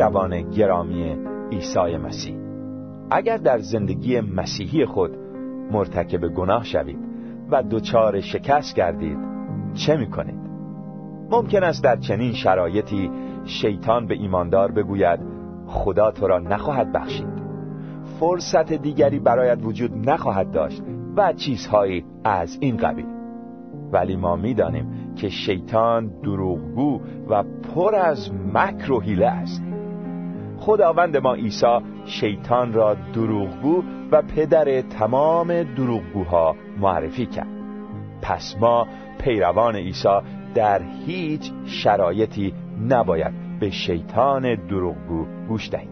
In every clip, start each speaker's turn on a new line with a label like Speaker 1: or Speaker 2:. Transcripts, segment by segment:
Speaker 1: پیروان گرامی عیسی مسیح. اگر در زندگی مسیحی خود مرتکب گناه شوید و دچار شکست گردید چه می‌کنید؟ ممکن است در چنین شرایطی شیطان به ایماندار بگوید خدا تو را نخواهد بخشید. فرصت دیگری برایت وجود نخواهد داشت و چیزهایی از این قبیل. ولی ما می‌دانیم که شیطان دروغگو و پر از مکر و حیله است. خداوند ما عیسی شیطان را دروغگو و پدر تمام دروغگوها معرفی کرد. پس ما پیروان عیسی در هیچ شرایطی نباید به شیطان دروغگو گوش دهیم.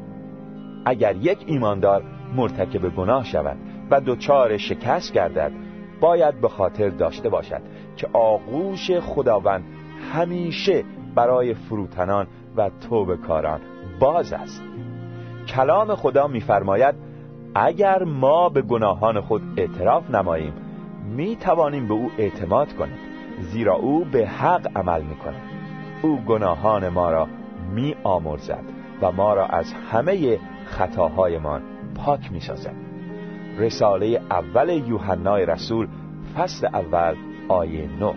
Speaker 1: اگر یک ایماندار مرتکب گناه شود و دچار شکست گردد باید به خاطر داشته باشد که آغوش خداوند همیشه برای فروتنان و توبه کاران باز است. کلام خدا می‌فرماید اگر ما به گناهان خود اعتراف نماییم می توانیم به او اعتماد کنیم زیرا او به حق عمل می کند او گناهان ما را می آمرزد و ما را از همه خطاهایمان پاک می سازد رساله اول یوحنای رسول فصل اول آیه 9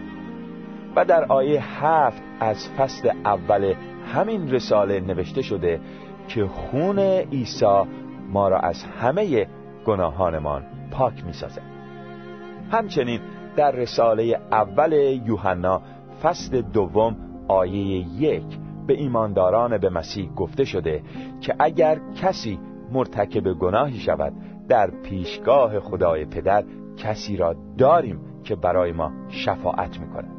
Speaker 1: و در آیه هفت از فصل اول همین رساله نوشته شده که خون عیسی ما را از همه گناهانمان پاک می سازد همچنین در رساله اول یوحنا فصل دوم آیه یک به ایمانداران به مسیح گفته شده که اگر کسی مرتکب گناهی شود در پیشگاه خدای پدر کسی را داریم که برای ما شفاعت می‌کند.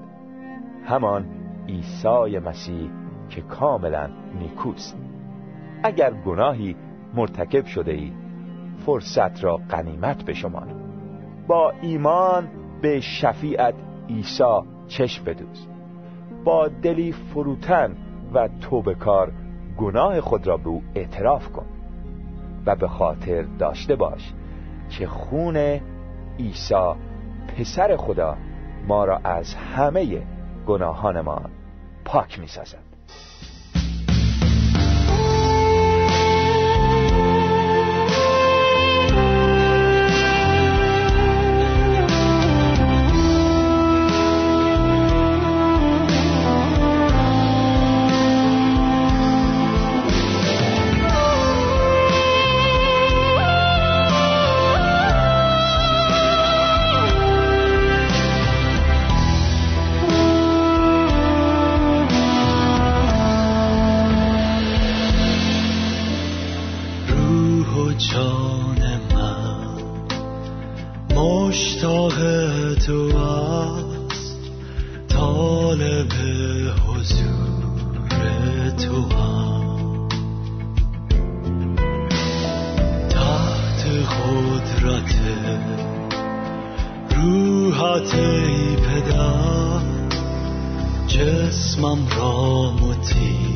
Speaker 1: همان عیسی مسیح که کاملا نیکوست. اگر گناهی مرتکب شده ای فرصت را قنیمت بشمان با ایمان به شفیعت عیسی چشم بدوز. با دلی فروتن و توبکار گناه خود را به او اعتراف کن. و به خاطر داشته باش که خون عیسی پسر خدا ما را از همه گناهانمان پاک می سازد
Speaker 2: حیات ای پدر جسمم را متیم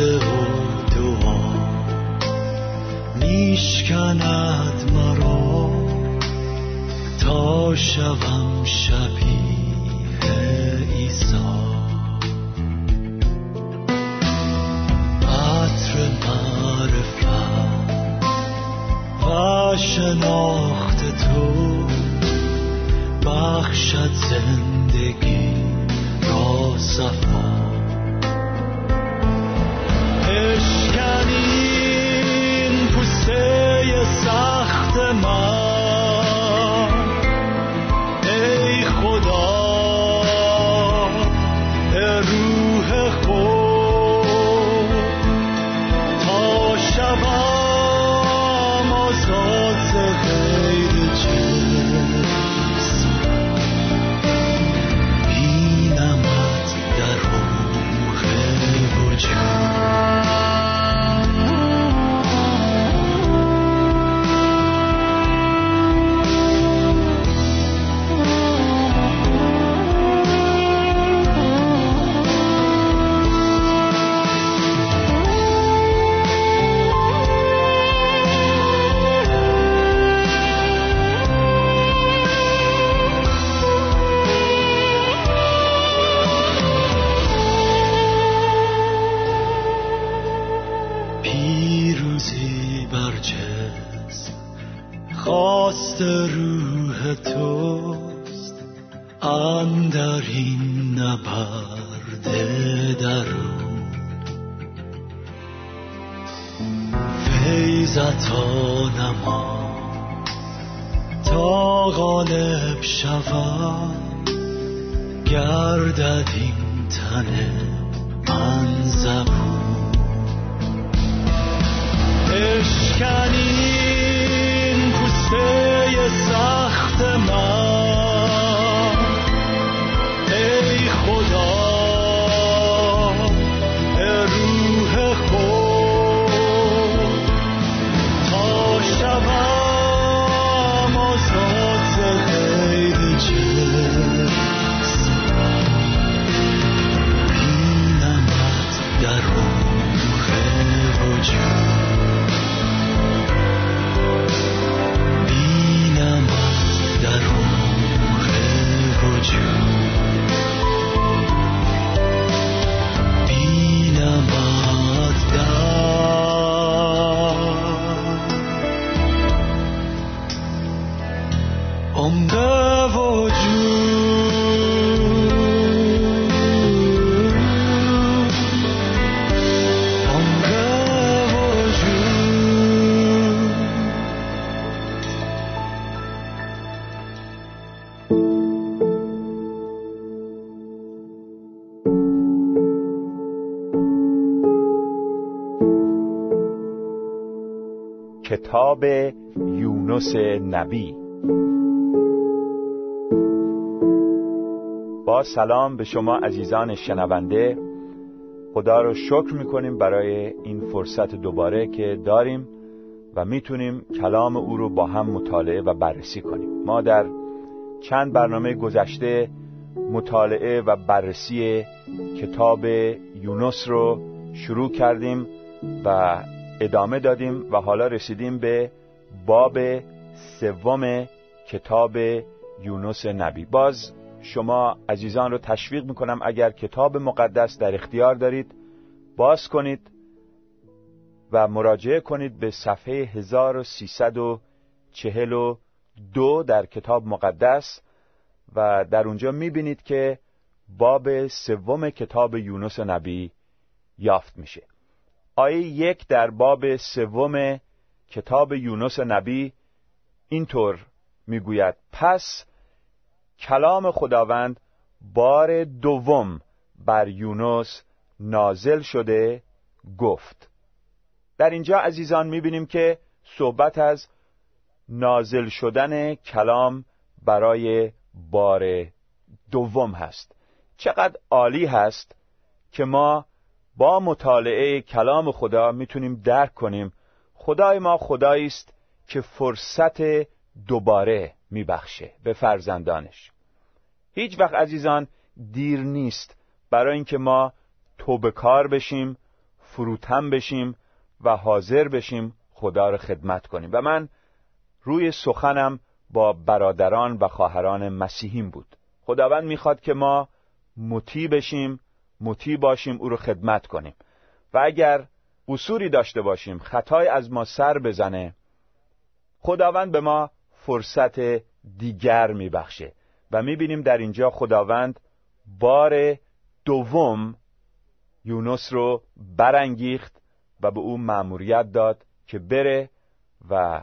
Speaker 2: وعده و دعا. میشکند مرا تا شوم شبیه این نبرد درون. فیضتا نما تا غالب شود گردد این تن من زبون. اشکنین پوسته سخت من.
Speaker 1: کتاب یونس نبی. با سلام به شما عزیزان شنونده. خدا رو شکر می‌کنیم برای این فرصت دوباره که داریم و می‌تونیم کلام او رو با هم مطالعه و بررسی کنیم. ما در چند برنامه گذشته مطالعه و بررسی کتاب یونس رو شروع کردیم و ادامه دادیم و حالا رسیدیم به باب سوم کتاب یونس نبی. باز شما عزیزان رو تشویق می‌کنم اگر کتاب مقدس در اختیار دارید باز کنید و مراجعه کنید به صفحه 1342 در کتاب مقدس و در اونجا می‌بینید که باب سوم کتاب یونس نبی یافت میشه. آیه یک در باب سوم کتاب یونس نبی اینطور می‌گوید پس کلام خداوند بار دوم بر یونس نازل شده گفت. در اینجا عزیزان می‌بینیم که صحبت از نازل شدن کلام برای بار دوم هست. چقدر عالی هست که ما با مطالعه کلام خدا می‌تونیم درک کنیم. خدای ما خدایی است که فرصت دوباره میبخشه به فرزندانش. هیچ وقت عزیزان دیر نیست برای اینکه ما توبه کار بشیم فروتن بشیم و حاضر بشیم خدا را خدمت کنیم. و من روی سخنم با برادران و خواهران مسیحیم بود. خداوند می‌خواد که ما مطیع بشیم مطیع باشیم او رو خدمت کنیم. و اگر قصوری داشته باشیم خطای از ما سر بزنه خداوند به ما فرصت دیگر میبخشه. و می‌بینیم در اینجا خداوند بار دوم یونس رو برانگیخت و به او مأموریت داد که بره و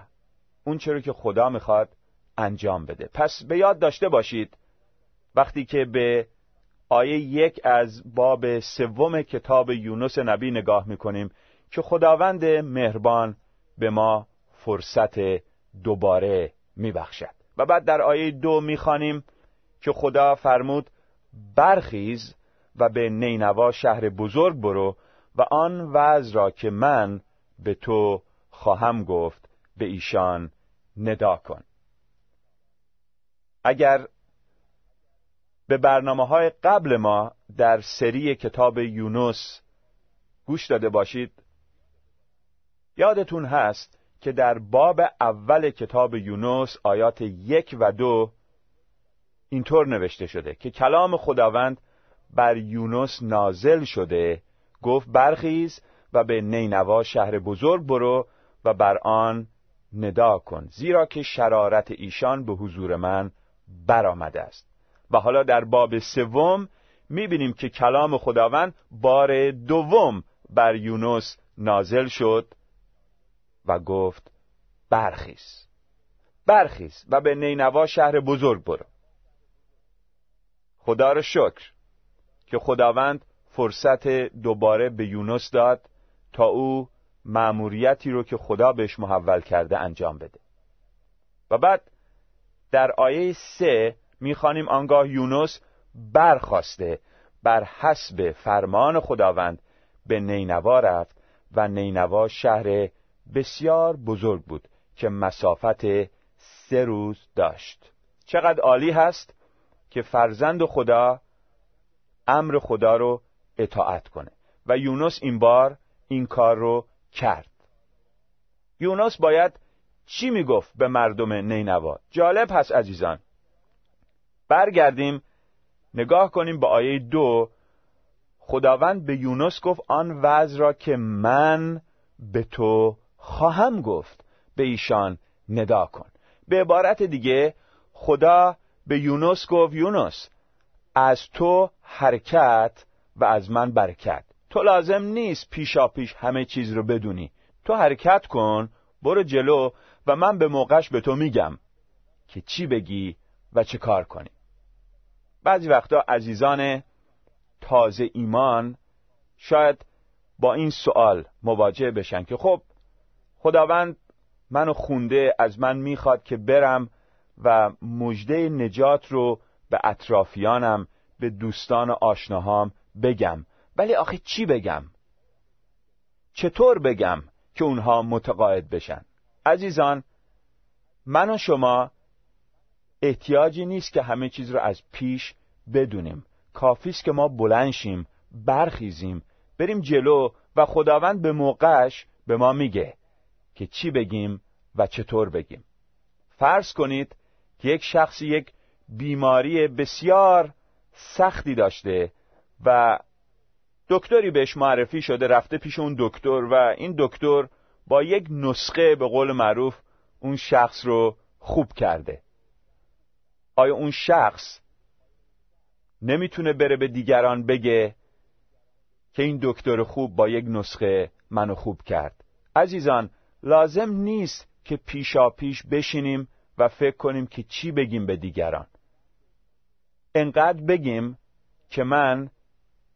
Speaker 1: اون چرا که خدا می‌خواد انجام بده. پس به یاد داشته باشید وقتی که به آیه یک از باب سوم کتاب یونس نبی نگاه می‌کنیم که خداوند مهربان به ما فرصت دوباره میبخشد. و بعد در آیه دو می‌خوانیم که خدا فرمود برخیز و به نینوا شهر بزرگ برو و آن وعظ را که من به تو خواهم گفت به ایشان ندا کن. اگر به برنامه های قبل ما در سری کتاب یونس گوش داده باشید. یادتون هست که در باب اول کتاب یونس آیات یک و دو اینطور نوشته شده که کلام خداوند بر یونس نازل شده. گفت برخیز و به نینوا شهر بزرگ برو و بر آن ندا کن زیرا که شرارت ایشان به حضور من برآمده است. و حالا در باب سوم می‌بینیم که کلام خداوند بار دوم بر یونس نازل شد و گفت برخیز برخیز و به نینوا شهر بزرگ برو. خدا را شکر که خداوند فرصت دوباره به یونس داد تا او مأموریتی رو که خدا بهش محول کرده انجام بده. و بعد در آیه سه می‌خوانیم آنگاه یونس برخواسته بر حسب فرمان خداوند به نینوا رفت و نینوا شهر بسیار بزرگ بود که مسافت سه روز داشت. چقدر عالی هست که فرزند خدا امر خدا رو اطاعت کنه. و یونس این بار این کار رو کرد. یونس باید چی می‌گفت به مردم نینوا؟ جالب هست عزیزان. برگردیم نگاه کنیم به آیه دو. خداوند به یونس گفت آن وضع را که من به تو خواهم گفت به ایشان ندا کن. به عبارت دیگه خدا به یونس گفت یونس از تو حرکت و از من برکت. تو لازم نیست پیشا پیش همه چیز رو بدونی. تو حرکت کن برو جلو و من به موقعش به تو میگم که چی بگی و چه کار کنی. بعضی وقتا عزیزان تازه ایمان شاید با این سوال مواجه بشن که خب خداوند منو خونده از من می‌خواد که برم و مژده نجات رو به اطرافیانم به دوستان آشناهام بگم. ولی آخه چی بگم؟ چطور بگم که اونها متقاعد بشن؟ عزیزان من و شما احتیاجی نیست که همه چیز رو از پیش بدونیم. کافیست که ما بلنشیم برخیزیم بریم جلو و خداوند به موقعش به ما میگه که چی بگیم و چطور بگیم. فرض کنید که یک شخصی یک بیماری بسیار سختی داشته و دکتری بهش معرفی شده رفته پیش اون دکتر و این دکتر با یک نسخه به قول معروف اون شخص رو خوب کرده. آیا اون شخص نمی‌تونه بره به دیگران بگه که این دکتر خوب با یک نسخه منو خوب کرد؟ عزیزان لازم نیست که پیشا پیش بشینیم و فکر کنیم که چی بگیم به دیگران. انقدر بگیم که من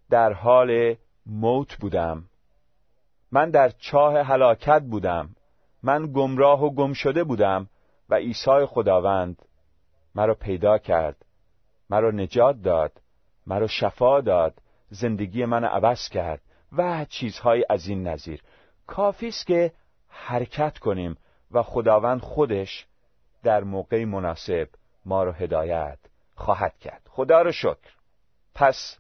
Speaker 1: در حال موت بودم. من در چاه هلاکت بودم. من گمراه و گم شده بودم و عیسی خداوند مرا پیدا کرد مرا نجات داد مرا شفا داد زندگی من عوض کرد و چیزهای از این نظیر. کافی است که حرکت کنیم و خداوند خودش در موقع مناسب ما رو هدایت خواهد کرد. خدا رو شکر. پس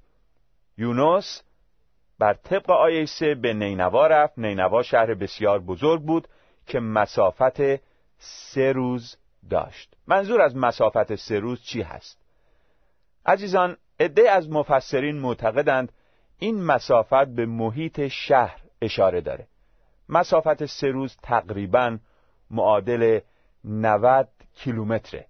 Speaker 1: یونس بر طبق آیه سه به نینوا رفت. نینوا شهر بسیار بزرگ بود که مسافت سه روز داشت. منظور از مسافت سه روز چی هست؟ عزیزان عده از مفسرین معتقدند این مسافت به محیط شهر اشاره داره. مسافت سه روز تقریبا معادل 90 کیلومتره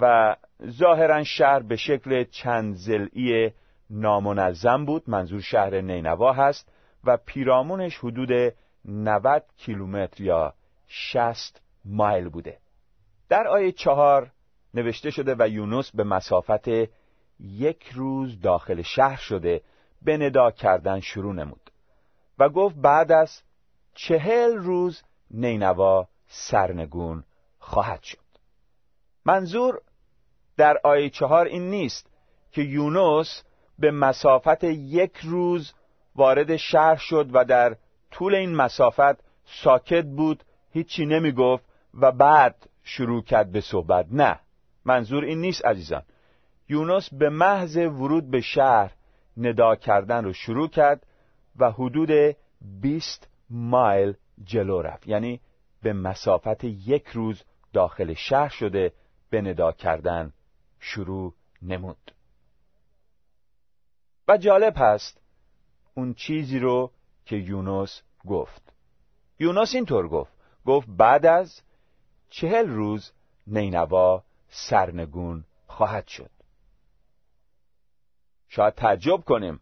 Speaker 1: و ظاهرا شهر به شکل چند زلعی نامنظم بود. منظور شهر نینوا هست و پیرامونش حدود 90 کیلومتر یا 60 مایل بوده. در آیه چهار نوشته شده و یونس به مسافت یک روز داخل شهر شده به ندا کردن شروع نمود و گفت بعد از چهل روز نینوا سرنگون خواهد شد. منظور در آیه چهار این نیست که یونس به مسافت یک روز وارد شهر شد و در طول این مسافت ساکت بود هیچی نمی گفت و بعد شروع کرد به صحبت. نه منظور این نیست عزیزان. یونس به محض ورود به شهر ندا کردن رو شروع کرد و حدود 20 مایل جلو رفت. یعنی به مسافت یک روز داخل شهر شده به ندا کردن شروع نمود. و جالب هست اون چیزی رو که یونس گفت. یونس اینطور گفت. گفت بعد از چهل روز نینوا سرنگون خواهد شد. شاید تعجب کنیم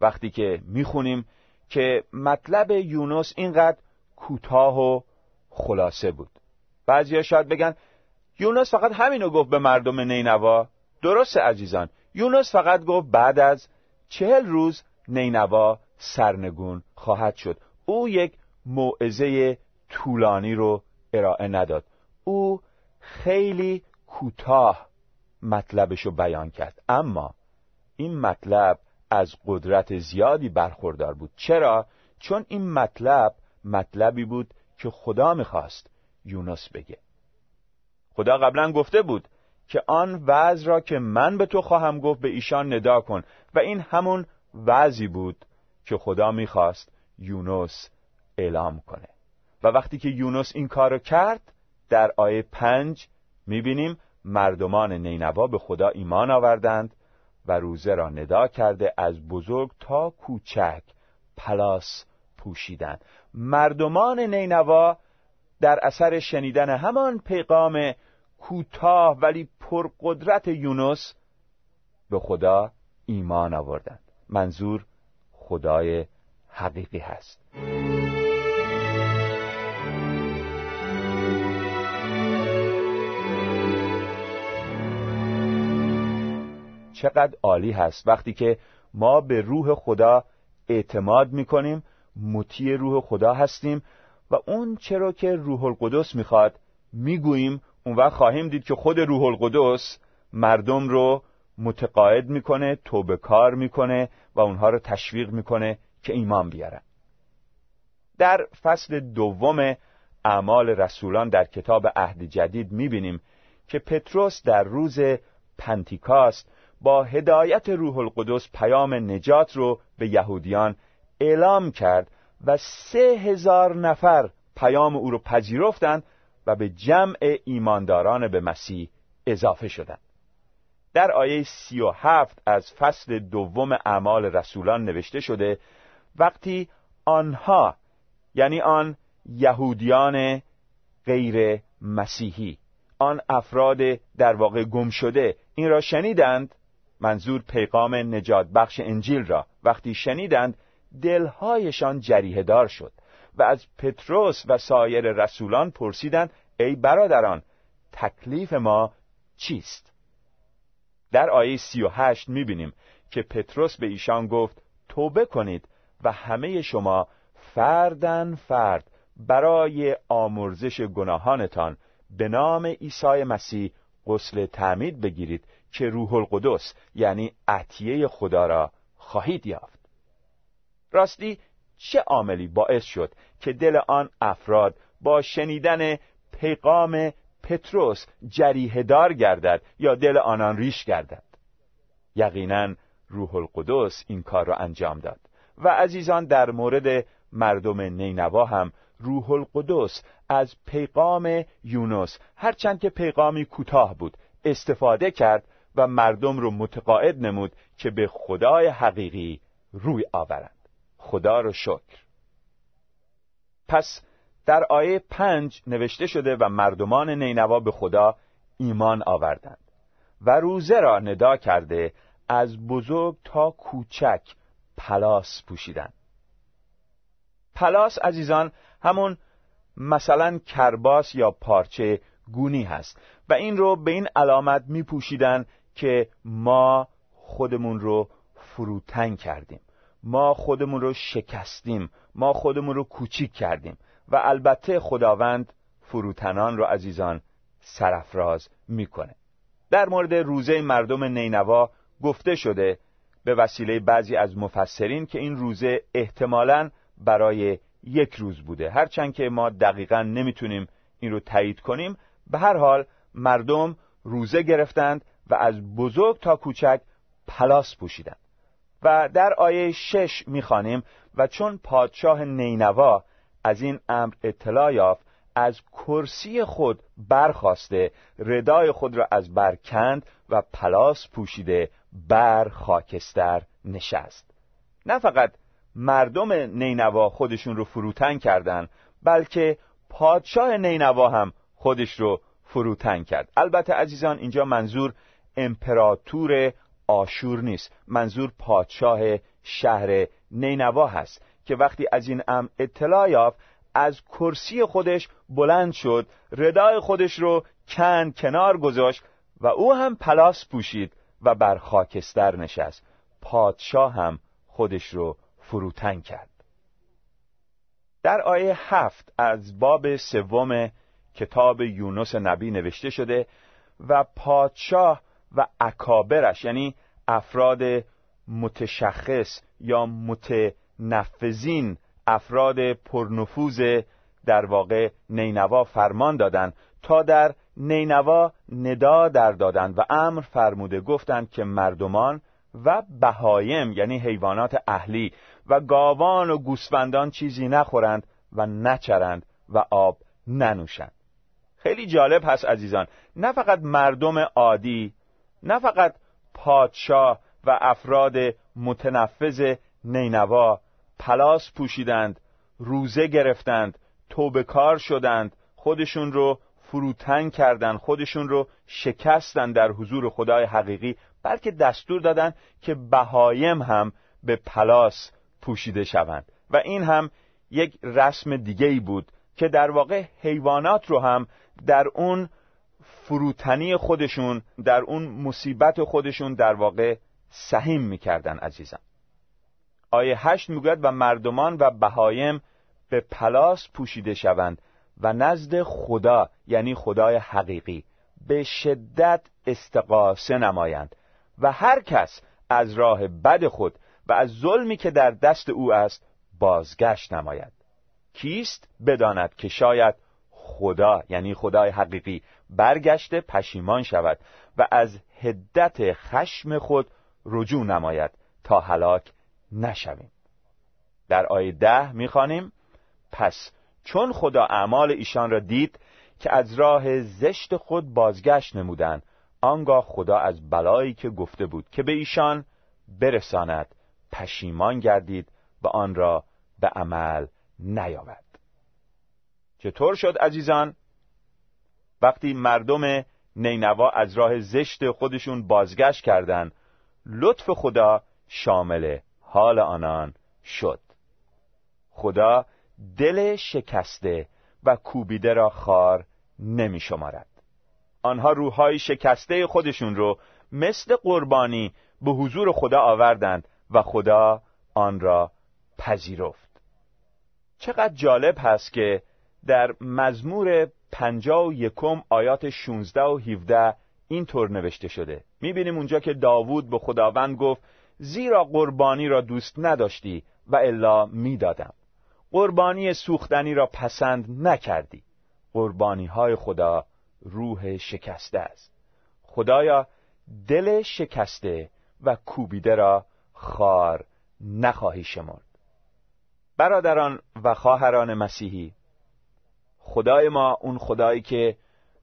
Speaker 1: وقتی که می‌خونیم که مطلب یونس اینقدر کوتاه و خلاصه بود. بعضیا شاید بگن یونس فقط همینو گفت به مردم نینوا. درست عزیزان یونس فقط گفت بعد از چهل روز نینوا سرنگون خواهد شد. او یک موعظه طولانی رو ارائه نداد. او خیلی کوتاه مطلبش رو بیان کرد. اما این مطلب از قدرت زیادی برخوردار بود. چرا؟ چون این مطلب مطلبی بود که خدا می‌خواست یونس بگه. خدا قبلا گفته بود که آن وعظ را که من به تو خواهم گفت به ایشان ندا کن. و این همون وعظی بود که خدا می‌خواست یونس اعلام کنه. و وقتی که یونس این کار کرد در آیه پنج می‌بینیم مردمان نینوا به خدا ایمان آوردند و روزه را ندا کرده از بزرگ تا کوچک پلاس پوشیدند. مردمان نینوا در اثر شنیدن همان پیغام کوتاه ولی پرقدرت یونس به خدا ایمان آوردند. منظور خدای حقیقی هست. چقدر عالی هست. وقتی که ما به روح خدا اعتماد می‌کنیم مطیع روح خدا هستیم و اون چرا که روح القدس می‌خواد می‌گوییم اون وقت خواهیم دید که خود روح القدس مردم رو متقاعد می‌کنه توبه کار می‌کنه و اونها رو تشویق می‌کنه که ایمان بیارن. در فصل دوم اعمال رسولان در کتاب عهد جدید می‌بینیم که پتروس در روز پنتیکاست با هدایت روح القدس پیام نجات رو به یهودیان اعلام کرد و سه هزار نفر پیام او رو پذیرفتند و به جمع ایمانداران به مسیح اضافه شدند. در آیه سی و هفت از فصل دوم اعمال رسولان نوشته شده وقتی آنها یعنی آن یهودیان غیر مسیحی آن افراد در واقع گم شده این را شنیدند منظور پیغام نجات بخش انجیل را. وقتی شنیدند دلهایشان جریه دار شد و از پتروس و سایر رسولان پرسیدند ای برادران تکلیف ما چیست؟ در آیه سی و هشت می‌بینیم که پتروس به ایشان گفت توبه کنید و همه شما فردن فرد برای آمرزش گناهانتان به نام عیسی مسیح غسل تعمید بگیرید که روح القدس یعنی عطیه خدا را خواهید یافت. راستی چه عاملی باعث شد که دل آن افراد با شنیدن پیغام پتروس جریه دار گردد یا دل آنان ریش گردد؟ یقینا روح القدس این کار را انجام داد و عزیزان در مورد مردم نینوا هم روح القدس از پیغام یونس هرچند که پیغامی کوتاه بود استفاده کرد و مردم رو متقاعد نمود که به خدای حقیقی روی آورند. خدا رو شکر. پس در آیه پنج نوشته شده و مردمان نینوا به خدا ایمان آوردند و روزه را ندا کرده از بزرگ تا کوچک پلاس پوشیدند. پلاس عزیزان همون مثلا کرباس یا پارچه گونی هست و این رو به این علامت می پوشیدن که ما خودمون رو فروتن کردیم. ما خودمون رو شکستیم. ما خودمون رو کوچیک کردیم. و البته خداوند فروتنان رو عزیزان سرفراز می‌کنه. در مورد روزه مردم نینوا گفته شده به وسیله بعضی از مفسرین که این روزه احتمالاً برای یک روز بوده. هرچند که ما دقیقا نمی‌تونیم این رو تایید کنیم. به هر حال مردم روزه گرفتند و از بزرگ تا کوچک پلاس پوشیدند و در آیه شش می‌خوانیم و چون پادشاه نینوا از این امر اطلاع یافت از کرسی خود برخواسته ردای خود را از بر کند و پلاس پوشیده بر خاکستر نشست. نه فقط مردم نینوا خودشون رو فروتن کردن بلکه پادشاه نینوا هم خودش رو فروتن کرد. البته عزیزان اینجا منظور امپراتور آشور نیست. منظور پادشاه شهر نینوا هست که وقتی از این ام اطلاع یافت از کرسی خودش بلند شد ردای خودش رو کن کنار گذاشت و او هم پلاس پوشید و بر خاکستر نشست. پادشاه هم خودش رو فروتن کرد. در آیه هفت از باب سوم کتاب یونس نبی نوشته شده و پادشاه و اکابرش یعنی افراد متشخص یا متنفذین افراد پرنفوذ در واقع نینوا فرمان دادند تا در نینوا ندا در دادند و امر فرموده گفتند که مردمان و بهایم یعنی حیوانات اهلی و گاوان و گوسفندان چیزی نخورند و نچرند و آب ننوشند. خیلی جالب هست عزیزان نه فقط مردم عادی نه فقط پادشاه و افراد متنفذ نینوا پلاس پوشیدند روزه گرفتند توبه کار شدند خودشون رو فروتن کردند خودشون رو شکستند در حضور خدای حقیقی بلکه دستور دادند که بهایم هم به پلاس پوشیده شوند. و این هم یک رسم دیگه ای بود که در واقع حیوانات رو هم در اون فروتنی خودشون در اون مصیبت خودشون در واقع سهیم می‌کردن عزیزم. آیه هشت می‌گوید و مردمان و بهایم به پلاس پوشیده شوند و نزد خدا یعنی خدای حقیقی به شدت استقاسه نمایند و هر کس از راه بد خود و از ظلمی که در دست او است بازگشت نماید. کیست بداند که شاید خدا یعنی خدای حقیقی برگشته پشیمان شود و از هدت خشم خود رجوع نماید تا هلاک نشویم. در آیه ده می‌خوانیم پس چون خدا اعمال ایشان را دید که از راه زشت خود بازگشت نمودند آنگاه خدا از بلایی که گفته بود که به ایشان برساند پشیمان گردید و آن را به عمل نیاورد. چطور شد عزیزان؟ وقتی مردم نینوا از راه زشت خودشون بازگشت کردند لطف خدا شامل حال آنان شد. خدا دل شکسته و کوبیده را خار نمی شمارد. آنها روحهای شکسته خودشون رو مثل قربانی به حضور خدا آوردند و خدا آن را پذیرفت. چقدر جالب هست که در مزمور پنجا و یکم آیات 16 و 17 اینطور نوشته شده. می‌بینیم اونجا که داوود به خداوند گفت زیرا قربانی را دوست نداشتی و الا می‌دادم. قربانی سوختنی را پسند نکردی. قربانی های خدا روح شکسته است. خدایا دل شکسته و کوبیده را خار نخواهی شمرد. برادران و خواهران مسیحی خدای ما اون خدایی که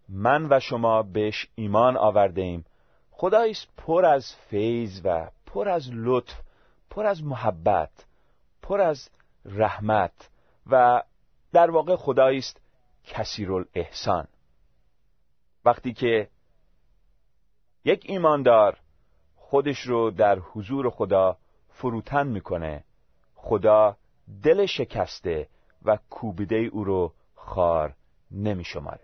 Speaker 1: من و شما بهش ایمان آورده ایم خدایی است پر از فیض و پر از لطف پر از محبت پر از رحمت و در واقع خدایی است کثیر الاحسان وقتی که یک ایماندار خودش رو در حضور خدا فروتن می‌کنه خدا دل شکسته و کوبیده او رو خار نمی شماره.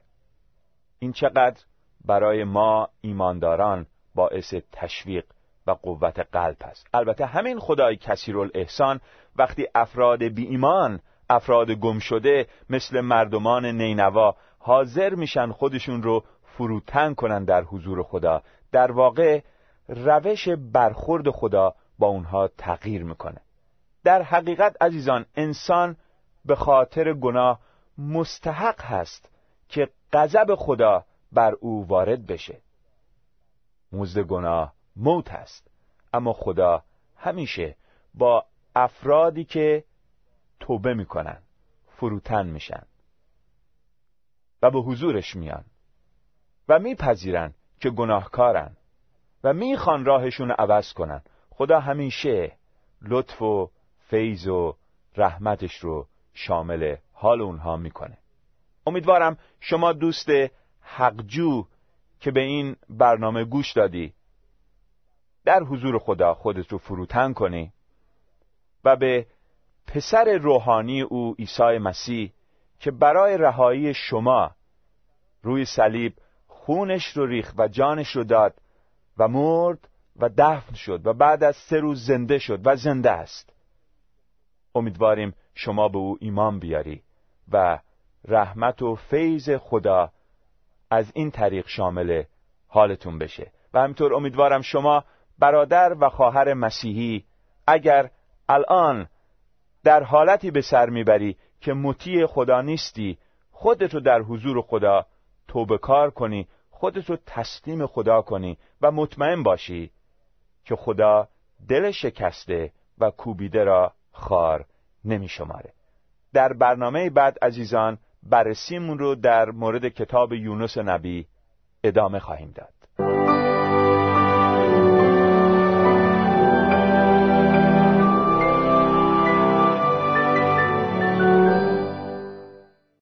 Speaker 1: این چقدر برای ما ایمانداران باعث تشویق و قوت قلب است البته همین خدای کثیر الاحسان وقتی افراد بی ایمان افراد گم شده مثل مردمان نینوا حاضر میشن خودشون رو فروتن کنن در حضور خدا در واقع روش برخورد خدا با اونها تغییر می‌کنه در حقیقت عزیزان انسان به خاطر گناه مستحق هست که غضب خدا بر او وارد بشه. مزد گناه موت است اما خدا همیشه با افرادی که توبه می‌کنن فروتن میشن و به حضورش میان و میپذیرن که گناهکارن و می‌خوان راهشون عوض کنن. خدا همیشه لطف و فیض و رحمتش رو شامل حال اونها می‌کنه. امیدوارم شما دوست حقجو که به این برنامه گوش دادی در حضور خدا خودت رو فروتن کنی و به پسر روحانی او عیسی مسیح که برای رهایی شما روی صلیب خونش رو ریخت و جانش رو داد و مرد و دفن شد و بعد از سه روز زنده شد و زنده است. امیدواریم شما به او ایمان بیاری و رحمت و فیض خدا از این طریق شامل حالتون بشه. و همینطور امیدوارم شما برادر و خواهر مسیحی اگر الان در حالتی به سر می‌بری که مطیع خدا نیستی خودت رو در حضور خدا توبه کار کنی خودت رو تسلیم خدا کنی و مطمئن باشی که خدا دل شکسته و کوبیده را خار نمی شماره. در برنامه بعد عزیزان بررسیمون رو در مورد کتاب یونس نبی ادامه خواهیم داد